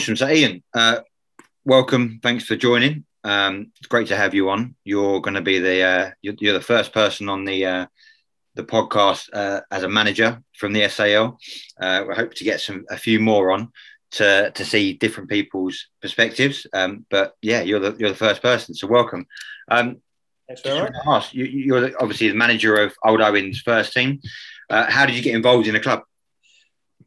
Awesome. So, Ian, uh, welcome. Thanks for joining. Um, it's great to have you on. You're going to be the uh, you're, you're the first person on the uh, the podcast uh, as a manager from the SAL. Uh, we hope to get some a few more on to to see different people's perspectives. Um, but yeah, you're the you're the first person, so welcome. Um, Thanks very much. ask, you, you're the, obviously the manager of Old Owen's first team. Uh, how did you get involved in the club?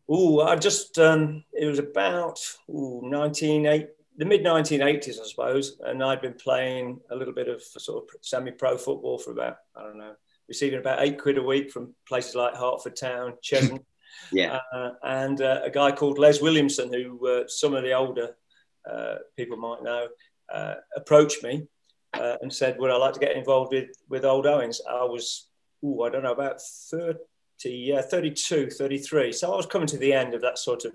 Oh, I just, um, it was about ooh, 1980, the mid 1980s, I suppose. And I'd been playing a little bit of sort of semi pro football for about, I don't know, receiving about eight quid a week from places like Hertford Town, Cheshunt. Yeah, uh, and uh, a guy called Les Williamson, who uh, some of the older uh, people might know, uh, approached me uh, and said, "Would I like to get involved with with Old Owens?" I was, ooh, I don't know, about 30, yeah, 32, 33. So I was coming to the end of that sort of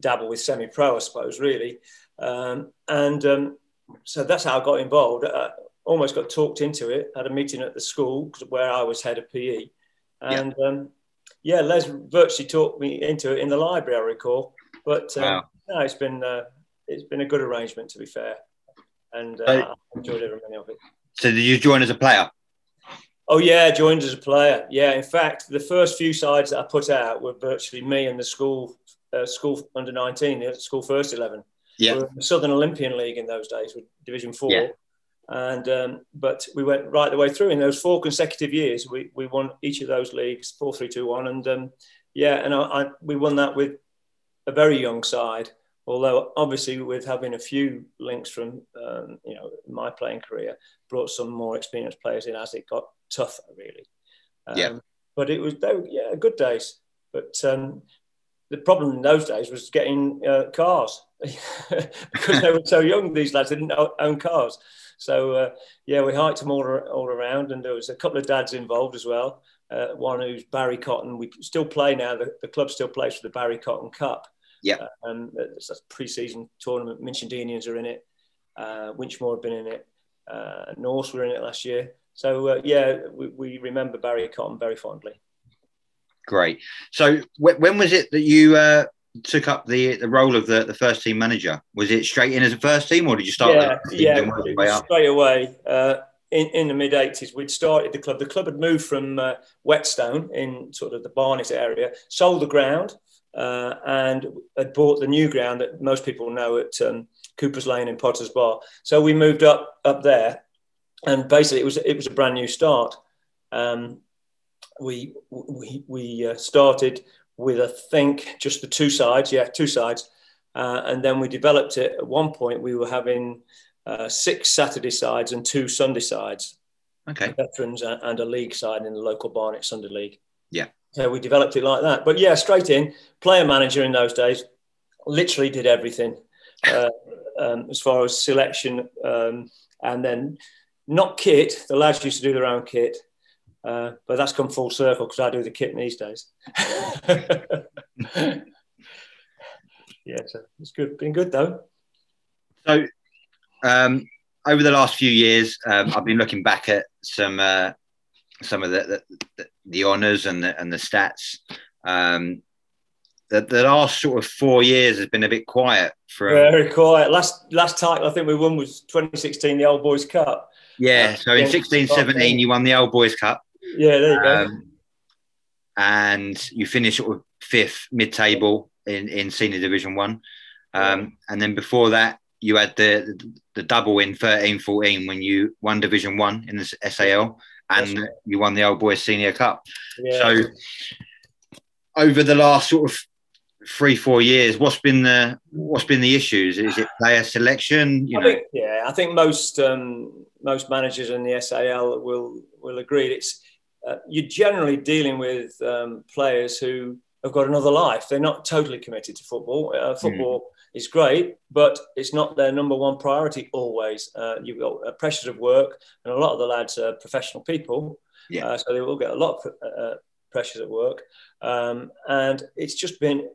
dabble with semi-pro, I suppose, really. Um, and um, so that's how I got involved. I almost got talked into it. Had a meeting at the school where I was head of PE, and yeah, um, yeah Les virtually talked me into it in the library. I recall, but um, Wow. no, it's been uh, it's been a good arrangement to be fair, and uh, So- I enjoyed every minute of it. so did you join as a player? Oh yeah, joined as a player. Yeah, in fact, the first few sides that I put out were virtually me and the school uh, school under nineteen, the school first eleven. Yeah. We the Southern Olympian League in those days with Division Four. Yeah. And um, but we went right the way through in those four consecutive years. We, we won each of those leagues four three two one, and um, yeah, and I, I, we won that with a very young side. Although obviously with having a few links from um, you know my playing career, brought some more experienced players in as it got tougher really. Um, Yeah. But it was they were, yeah good days. But um, the problem in those days was getting uh, cars because they were so young. These lads they didn't own cars. So uh, yeah, we hiked them all, all around, and there was a couple of dads involved as well. Uh, one who's Barry Cotton. We still play now. The, the club still plays for the Barry Cotton Cup. Yeah. Uh, and it's a pre-season tournament. Minchendenians are in it. Uh, Winchmore have been in it. Uh, Norse were in it last year. So uh, yeah, we, we remember Barry Cotton very fondly. Great. So wh- when was it that you uh, took up the the role of the, the first team manager? Was it straight in as a first team, or did you start? yeah, the yeah, team and work your it way up? straight away. Uh, in, in the mid 80s, we'd started the club. The club had moved from uh, Whetstone in sort of the Barnet area, sold the ground, uh, and had bought the new ground that most people know at um, Cooper's Lane in Potter's Bar. So we moved up up there, and basically it was it was a brand new start. Um, we we we uh, started with I think just the two sides, yeah, two sides, uh, and then we developed it. At one point, we were having uh, six Saturday sides and two Sunday sides, Okay. veterans and, and a league side in the local Barnet Sunday League. Yeah. So we developed it like that. But yeah, straight in, player manager in those days, literally did everything uh, um, as far as selection um, and then not kit. The lads used to do their own kit. Uh, but that's come full circle because I do the kit these days. yeah, so it's good. Been good though. So um, over the last few years, um, I've been looking back at some uh, some of the the, the honours and the and the stats. Um, the, the last sort of four years has been a bit quiet from Very quiet. Last last title I think we won was 2016, the Old Boys Cup. Yeah. So in Yeah. 16, 17, you won the Old Boys Cup. Yeah, there you go. Um, and you finished sort of fifth mid-table in, in senior division one um, and then before that you had the the double in 13 14 when you won division one in the sal and right. you won the old boys senior cup yeah. so over the last sort of three four years what's been the what's been the issues is it player selection you I know think, yeah, I think most um, most managers in the SAL will will agree. It's uh, you're generally dealing with um, players who have got another life. They're not totally committed to football. Uh, football is great, but it's not their number one priority always. Uh, you've got uh, pressures of work, and a lot of the lads are professional people, yeah. Uh, so they will get a lot of uh, pressures at work. Um, and it's just been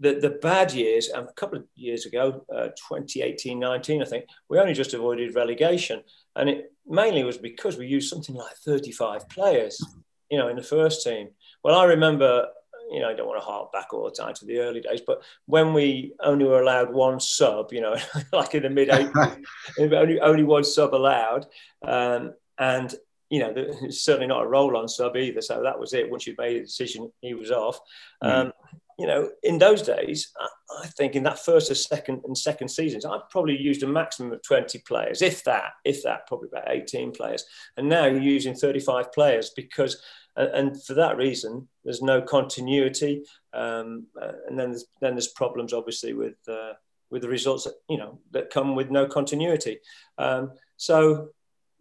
the, the bad years, and a couple of years ago, uh, 2018 19, I think, we only just avoided relegation. And it mainly was because we used something like 35 players, you know, in the first team. Well, I remember, you know, I don't want to hark back all the time to the early days, but when we only were allowed one sub, you know, like in the mid 80s, only, only one sub allowed. Um, and you know, it's certainly not a roll on sub either. So that was it. Once you made a decision, he was off. Mm. Um, you know, in those days, I, think in that first or second and second seasons, I probably used a maximum of 20 players, if that, if that, probably about 18 players. And now you're using 35 players because, and for that reason, there's no continuity. Um, and then there's, then there's problems, obviously, with, uh, with the results, that, you know, that come with no continuity. Um, so,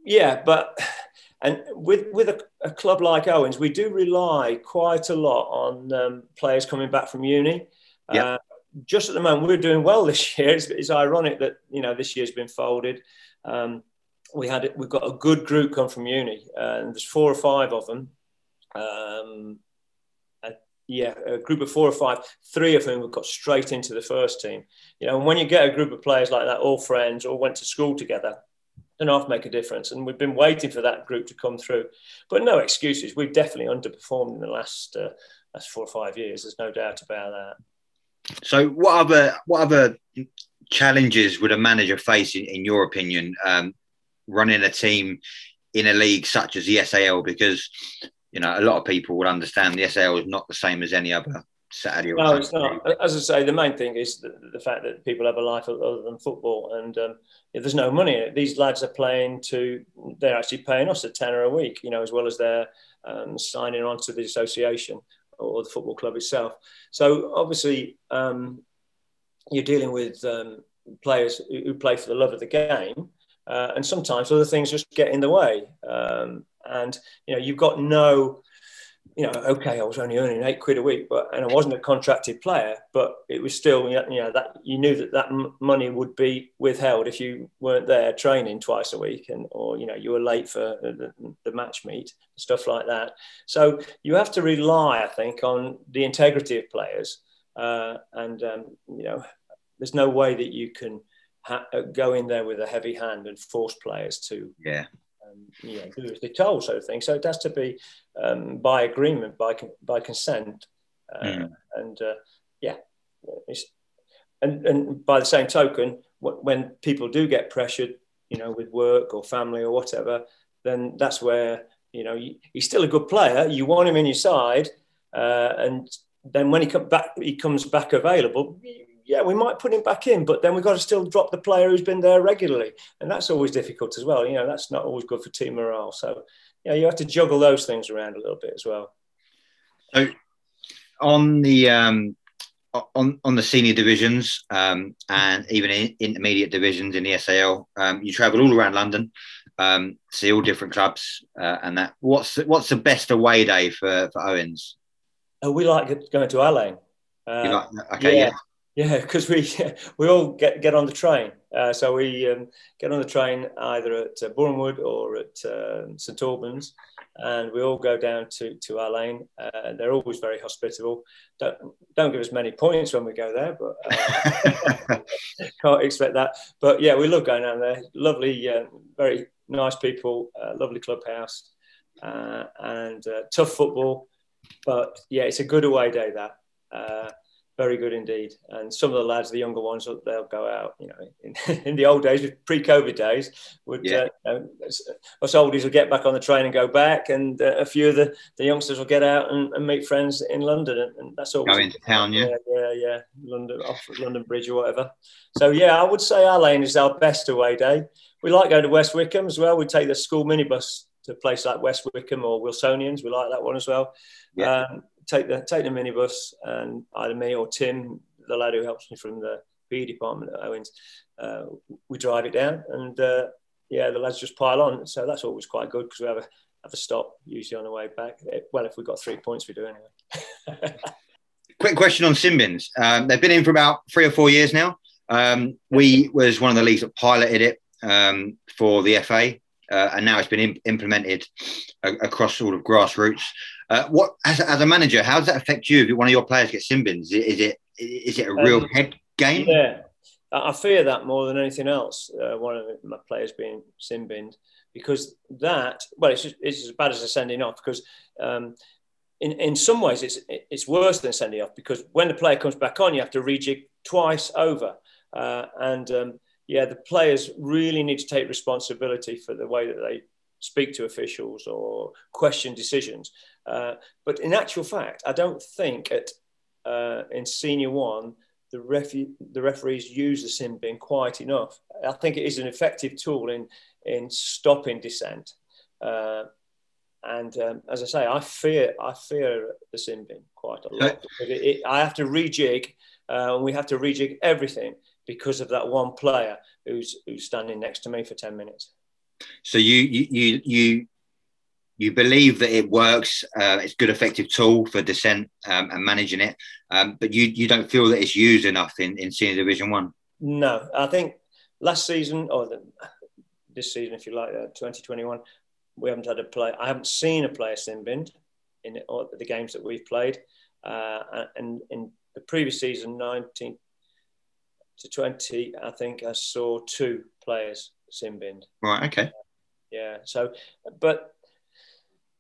yeah, but and with with a, a, club like Owens, we do rely quite a lot on um, players coming back from uni. Yep. Uh, just at the moment, we're doing well this year. It's, it's, ironic that you know this year's been folded. Um, we had we've got a good group come from uni, uh, and there's four or five of them. Um, uh, yeah, a group of four or five, three of whom have got straight into the first team. You know, and when you get a group of players like that, all friends, all went to school together, enough make a difference. And we've been waiting for that group to come through. But no excuses. We've definitely underperformed in the last uh, last four or five years. There's no doubt about that. So, what other what other challenges would a manager face, in, in your opinion, um, running a team in a league such as the SAL? Because you know a lot of people would understand the SAL is not the same as any other Saturday. No, it's not. As I say, the main thing is the, the fact that people have a life other than football, and um, if there's no money these lads are playing to. They're actually paying us a tenner a week, you know, as well as they're um, signing on to the association or the football club itself. So obviously, um, you're dealing with um, players who play for the love of the game, uh, and sometimes other things just get in the way. Um, and you know, you've got no you know, okay, I was only earning eight quid a week, but and I wasn't a contracted player, but it was still, you know, that you knew that that money would be withheld if you weren't there training twice a week, and or you know, you were late for the, the match meet, stuff like that. So you have to rely, I think, on the integrity of players, uh, and um, you know, there's no way that you can ha- go in there with a heavy hand and force players to yeah um, you know, do as they're told, sort of thing. So it has to be um, by agreement, by by consent, uh, mm. and uh, yeah, and and by the same token, when people do get pressured, you know, with work or family or whatever, then that's where you know he's still a good player. You want him in your side, uh, and then when he come back, he comes back available yeah, we might put him back in, but then we've got to still drop the player who's been there regularly. And that's always difficult as well. You know, that's not always good for team morale. So, yeah, you have to juggle those things around a little bit as well. So, on the um, on on the senior divisions um, and even in intermediate divisions in the SAL, um, you travel all around London, um, see all different clubs, uh, and that. What's what's the best away day for for Owens? Uh, we like going to Alleyn. Uh, like, okay, yeah. yeah. Yeah, because we we all get get on the train. Uh, so we um, get on the train either at uh, Borehamwood or at uh, St Albans, and we all go down to to Alleyn. Uh, they're always very hospitable. Don't don't give us many points when we go there, but uh, can't expect that. But yeah, we love going down there. Lovely, uh, very nice people, lovely clubhouse, and tough football. But yeah, it's a good away day. That very good indeed. And some of the lads, the younger ones, they'll go out. You know, in, in the old days, pre-COVID days, would yeah. uh, us oldies will get back on the train and go back, and uh, a few of the, the youngsters will get out and, and meet friends in London, and, and that's all. Go into town, yeah. yeah, yeah, yeah, London, off London Bridge or whatever. So yeah, I would say Alleyn is our best away day. We like going to West Wickham as well. We take the school minibus to a place like West Wickham or Wilsonians. We like that one as well. Yeah. Um, take the take the minibus, and either me or Tim, the lad who helps me from the PE department at Owens, uh, we drive it down, and uh, yeah, the lads just pile on. So that's always quite good because we have a have a stop usually on the way back. Well, if we've got three points, we do anyway. Quick question on sin bins. Um, they've been in for about three or four years now. Um, we was one of the leagues that piloted it um, for the FA, uh, and now it's been imp- implemented a- across all of grassroots. Uh, what as, as, a manager, how does that affect you if one of your players gets sin bins? Is it is it a real um, head game? Yeah, I fear that more than anything else. Uh, one of my players being sin binned because that well, it's, just, it's as bad as a sending off because. Um, in, in some ways, it's it's worse than sending off because when the player comes back on, you have to rejig twice over, uh, and um, yeah, the players really need to take responsibility for the way that they speak to officials or question decisions. Uh, but in actual fact, I don't think at uh, in senior one the, ref- the referees use the sin bin quite enough. I think it is an effective tool in in stopping dissent. Uh, and um, as I say, I fear I fear the sin bin quite a lot. It, it, I have to rejig, uh, and we have to rejig everything because of that one player who's who's standing next to me for ten minutes. So you you you you believe that it works. Uh, it's a good, effective tool for dissent um, and managing it, um, but you you don't feel that it's used enough in in senior division one. No, I think last season or the, this season, if you like, uh, 2021, we haven't had a play. I haven't seen a player sin binned in the games that we've played, uh, and in the previous season, 19 to 20, I think I saw two players sin binned. Right. Okay. Yeah. So, but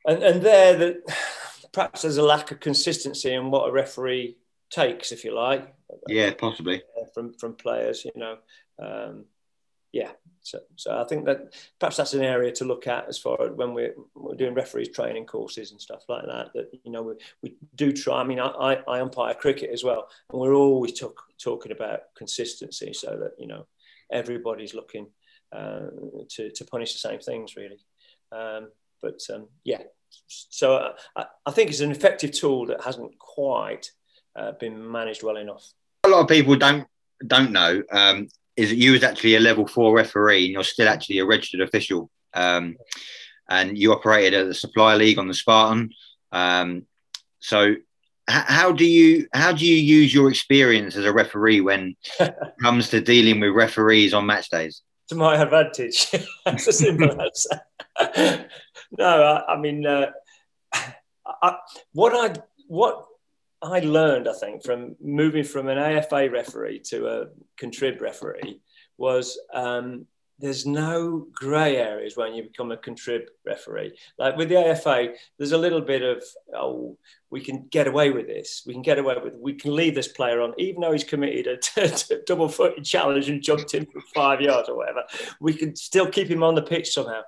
and and there that perhaps there's a lack of consistency in what a referee takes, if you like. Yeah, possibly from from players. You know, um, yeah. So, so I think that perhaps that's an area to look at as far as when we're, we're doing referees training courses and stuff like that. That you know we, we do try. I mean, I, I umpire cricket as well, and we're always talk, talking about consistency, so that you know everybody's looking uh, to to punish the same things really. Um, but um, yeah, so I, I, think it's an effective tool that hasn't quite uh, been managed well enough. A lot of people don't don't know. Um, is that you was actually a level four referee and you're still actually a registered official. Um, and you operated at the Supply League on the Spartan. Um, so how do you how do you use your experience as a referee when it comes to dealing with referees on match days? To my advantage. That's a simple answer. no, I, I mean, uh, I, what I what I learned, I think, from moving from an AFA referee to a contrib referee was um, there's no grey areas when you become a contrib referee. Like with the AFA, there's a little bit of, oh, we can get away with this. We can get away with We can leave this player on, even though he's committed a t- t- double footed challenge and jumped in for five yards or whatever. We can still keep him on the pitch somehow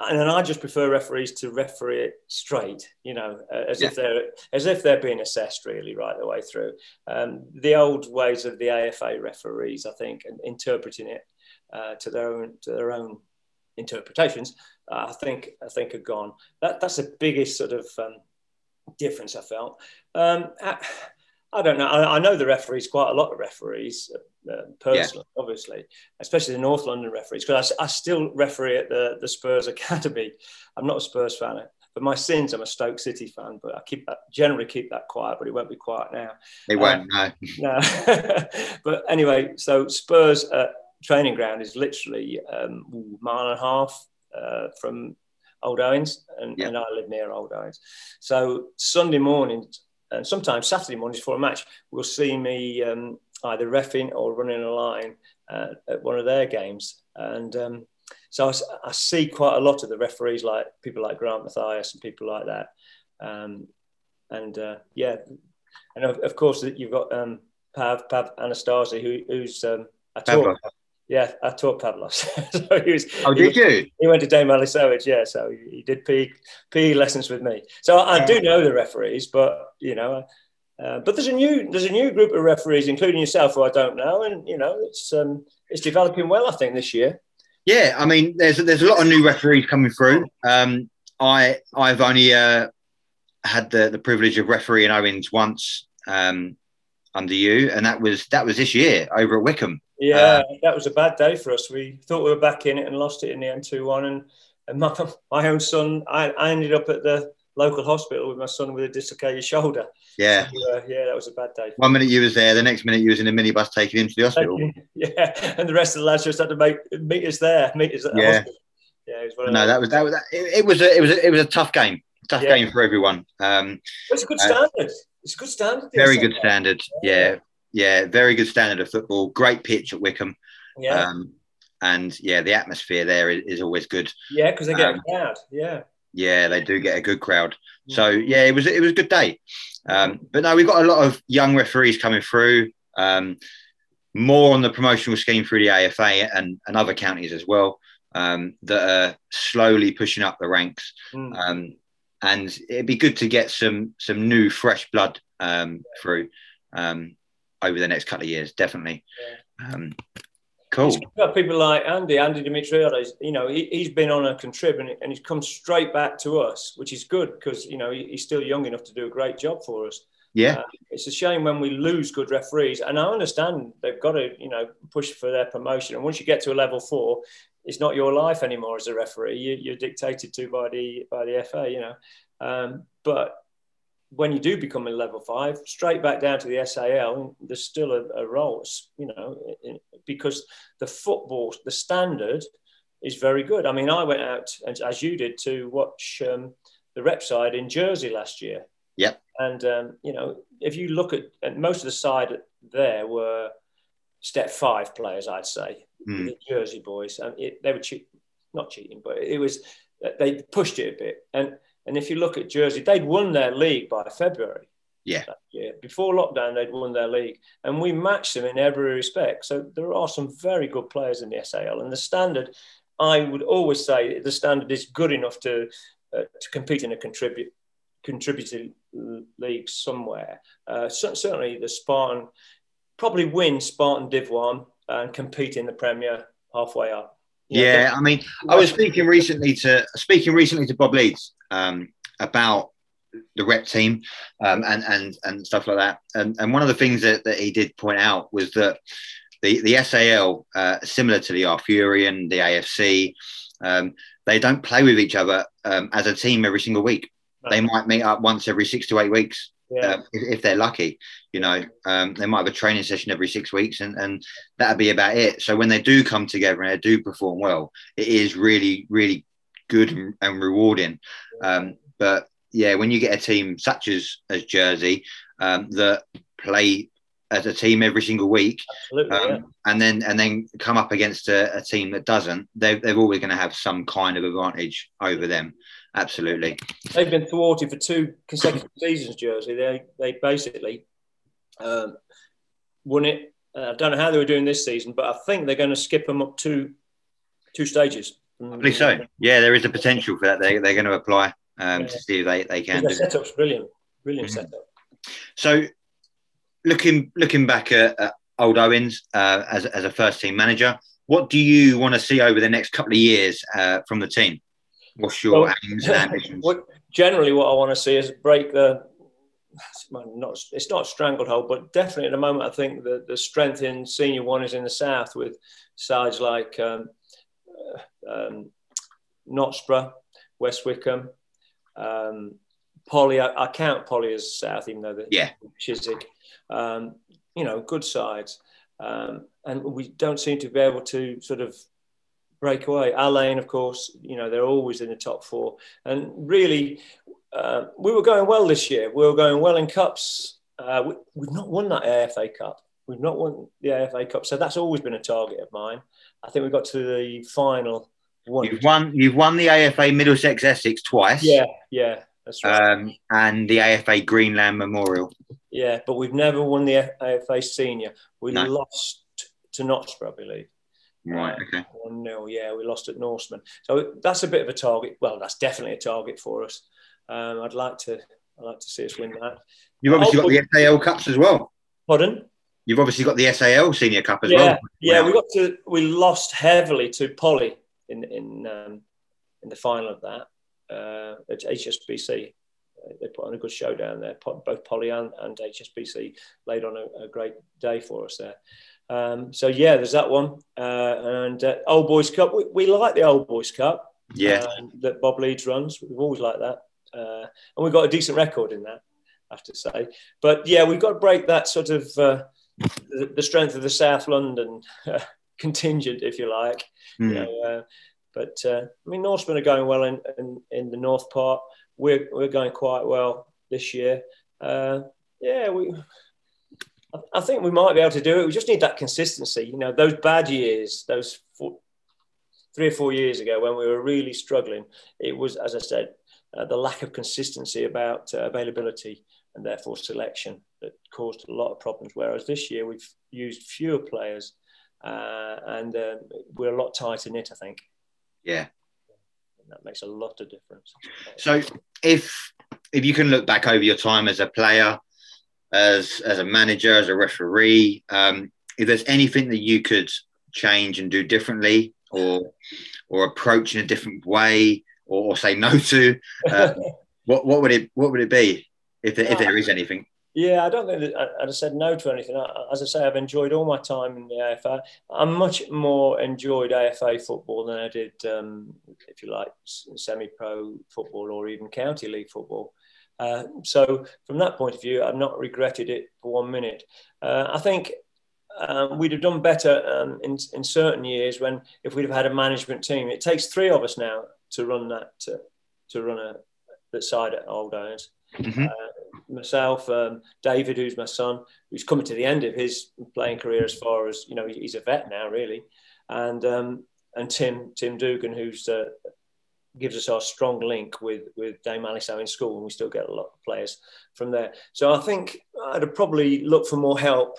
and then I just prefer referees to referee it straight, you know, uh, as yeah. if they're as if they're being assessed really right the way through. Um, the old ways of the AFA referees, I think, and interpreting it uh, to their own to their own interpretations, uh, I think I think are gone. That that's the biggest sort of um, difference I felt. Um, I, I, don't know. I, I, know the referees, quite a lot of referees, uh, personally, yeah. obviously, especially the North London referees, because I, I, still referee at the, the Spurs Academy. I'm not a Spurs fan, but my sins, I'm a Stoke City fan, but I keep that, generally keep that quiet, but it won't be quiet now. It won't, um, no. no. but anyway, so Spurs uh, training ground is literally um, a mile and a half uh, from Old Owens, and, yeah. and I live near Old Owens. So Sunday morning, and sometimes Saturday mornings for a match, will see me um, either refing or running a line uh, at one of their games. And um, so I, I, see quite a lot of the referees, like people like Grant Mathias and people like that. Um, and uh, yeah, and of, of, course you've got um, Pav Pav Anastasi, who, who's um, I taught. Yeah, I taught Pavlos. so he was, oh, did he, you? He went to Dame Alice Owen's, yeah. So he, he did PE, PE lessons with me. So I, I do know the referees, but you know, uh, but there's a new there's a new group of referees, including yourself, who I don't know, and you know it's um, it's developing well. I think this year. Yeah, I mean, there's there's a lot of new referees coming through. Um, I I've only uh, had the the privilege of refereeing Owens once um, under you, and that was that was this year over at Wickham. Yeah, uh, that was a bad day for us. We thought we were back in it and lost it in the M two one, and and my, my own son, I, I ended up at the local hospital with my son with a dislocated shoulder. Yeah. So, uh, yeah, that was a bad day. One minute you was there, the next minute you was in a minibus taking him to the hospital. yeah, and the rest of the lads just had to make meet us there, meet us at the Yeah. hospital. Yeah, it was No, that was that was it, it was a, it was a, it was a tough game, tough Yeah. game for everyone. Um, it's a good uh, standard. It's a good standard. very good standard. Yeah, yeah, very good standard of football. Great pitch at Wickham. Yeah, Um, and yeah, the atmosphere there is, is always good. yeah, because they get um, a crowd. Yeah. Yeah, they do get a good crowd. So yeah, it was it was a good day. Um, but no, we've got a lot of young referees coming through. Um, more on the promotional scheme through the AFA and, and other counties as well um, that are slowly pushing up the ranks. Mm. Um, and it'd be good to get some some new fresh blood um, through um, over the next couple of years, definitely. Um, cool. People like Andy, Andy Dimitriades, you know, he, he's been on a contrib and, and he's come straight back to us, which is good because, you know, he, he's still young enough to do a great job for us. Yeah, Uh, it's a shame when we lose good referees. And I understand they've got to, you know, push for their promotion. And once you get to a level four, it's not your life anymore as a referee. You, you're dictated to by the by the FA, you know. Um, but when you do become a level five, straight back down to the SAL, there's still a, a role, you know, in- because the football, the standard is very good. I mean, I went out, as, as you did, to watch um, the rep side in Jersey last year. Yeah. And, um, you know, if you look at, and most of the side there were step five players, I'd say, Hmm. the Jersey boys. And it, they were not cheating, but it was, they pushed it a bit. And, and if you look at Jersey, they'd won their league by February. Yeah. Before lockdown, they'd won their league. And we matched them in every respect. So there are some very good players in the SAL. And the standard, I would always say the standard is good enough to, uh, to compete in a contribute, contributor league somewhere. Uh, cer- certainly the Spartan, probably win Spartan Div 1 and compete in the Premier halfway up. Know, Yeah, I mean, I was speaking recently to speaking recently to Bob Leeds um, about the rep team um, and and and stuff like that. And and one of the things that, that he did point out was that the the SAL, uh, similar to the Arthurian, the AFC, um, they don't play with each other um, as a team every single week. They might meet up once every six to eight weeks yeah. uh, if, if they're lucky. You know, um, they might have a training session every six weeks, and and that'd be about it. So when they do come together and they do perform well, it is really really good and, and rewarding. Um, but yeah, when you get a team such as as Jersey um, that play as a team every single week, um, yeah. and then and then come up against a, a team that doesn't, they, they're always going to have some kind of advantage over them. Absolutely. They've been thwarted for two consecutive seasons, Jersey. They they basically um, won it. Uh, I don't know how they were doing this season, but I think they're going to skip them up two two stages. I believe so. Yeah, there is a potential for that. They, they're going to apply um, Yeah. to see if they, they can Their setup's brilliant, brilliant Mhm. setup. So, looking looking back at, at Old Owens uh, as, as a first team manager, what do you want to see over the next couple of years uh, from the team? What's your Well, aims and ambitions? What, generally, what I want to see is break the. Not, it's not stranglehold, but definitely at the moment, I think the, the strength in senior one is in the south with sides like um, uh, um, Nottsborough, West Wickham, um, Poly. I, I count Poly as south, even though they're Yeah. Chiswick. Um, you know, good sides, um, and we don't seem to be able to sort of break away. Alleyn, of course, you know, they're always in the top four. And really, uh, we were going well this year. We were going well in cups. Uh, we, we've not won that AFA Cup. We've not won the AFA Cup. So that's always been a target of mine. I think we got to the final one. You've won. You've won the AFA Middlesex Essex twice. Yeah, yeah, that's right. Um, and the AFA Greenland Memorial. yeah, but we've never won the AFA Senior. We No. lost to Nottsborough, I believe. Right. Okay. One nil, yeah, we lost at Norseman. So that's a bit of a target. Well, that's definitely a target for us. Um, I'd like to, I'd like to see us win that. You've obviously Oh, got the SAL Cups as well. Pardon? You've obviously got the SAL Senior Cup as yeah, well. yeah. Wow. We got to, we lost heavily to Poly in in um, in the final of that uh, at HSBC. They put on a good show down there. Both Poly and, and HSBC laid on a, a great day for us there. Um, so yeah, there's that one. Uh, and uh, Old Boys Cup. We, we like the Old Boys Cup. Yeah. um, that Bob Leeds runs. We've always liked that. uh, and we've got a decent record in that, I have to say. But yeah, we've got to break that sort of uh, the, the, strength of the South London uh, contingent, if you like. Mm. You know, uh, but uh, I mean, Norsemen are going well in, in, in, the north part. We're, we're going quite well this year. Uh, yeah, we. I think we might be able to do it. We just need that consistency. You know, those bad years, those four, three or four years ago when we were really struggling, it was, as I said, uh, the lack of consistency about uh, availability and therefore selection that caused a lot of problems. Whereas this year we've used fewer players uh, and um, we're a lot tighter knit, I think. Yeah. And that makes a lot of difference. So if if you can look back over your time as a player, as as a manager, as a referee, um, if there's anything that you could change and do differently or or approach in a different way or, or say no to, uh, what what would it what would it be if there, if there is anything? Yeah, I don't think that I'd have said no to anything. As I say, I've enjoyed all my time in the AFA. I much more enjoyed AFA football than I did, um, if you like, semi-pro football or even county league football. Uh, so from that point of view, I've not regretted it for one minute. Uh, I think um, we'd have done better um, in, in certain years when if we'd have had a management team. It takes three of us now to run that to, to run a that side at Old Owens. Mm-hmm. Uh, myself, um, David, who's my son, who's coming to the end of his playing career as far as you know, he's a vet now, really, and um, and Tim Tim Dugan, who's uh, gives us our strong link with with Dame Alice Owen's school, and we still get a lot of players from there. So I think I'd have probably looked for more help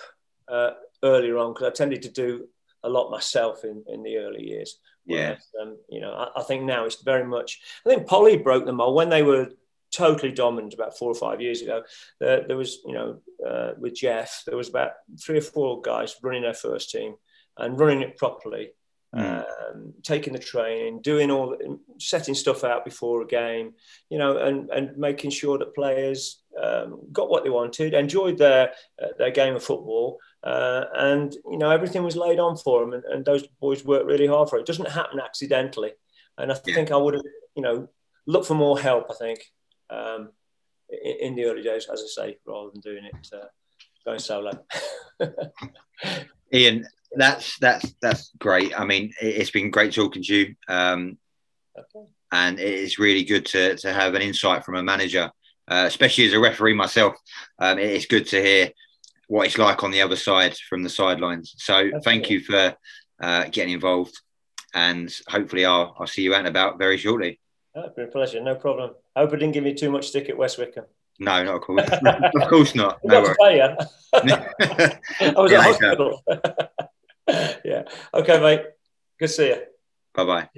uh, earlier on because I tended to do a lot myself in, in the early years. Yeah. Um, you know, I, I, think now it's very much. I think Poly broke them all when they were totally dominant about four or five years ago. There, there was, you know, uh, with Jeff, there was about three or four guys running their first team and running it properly mm. um, taking the training, doing all, setting stuff out before a game, you know, and, and making sure that players um, got what they wanted, enjoyed their uh, their game of football, uh, and you know everything was laid on for them, and, and, those boys worked really hard for it. It doesn't happen accidentally, and I think I would have, you know, looked for more help. I think um, in, in, the early days, as I say, rather than doing it uh, going solo. Ian, that's that's that's great. I mean, it's been great talking to you, um, okay. and it's really good to to have an insight from a manager, uh, especially as a referee myself. Um, it's good to hear what it's like on the other side from the sidelines. So, thank you for uh, getting involved, and hopefully, I'll I'll see you out and about very shortly. It's been a pleasure. No problem. I hope I didn't give you too much stick at West Wickham. No, not of course. of course not. No I was at hospital. yeah. Okay, mate. Good to see you. Bye bye.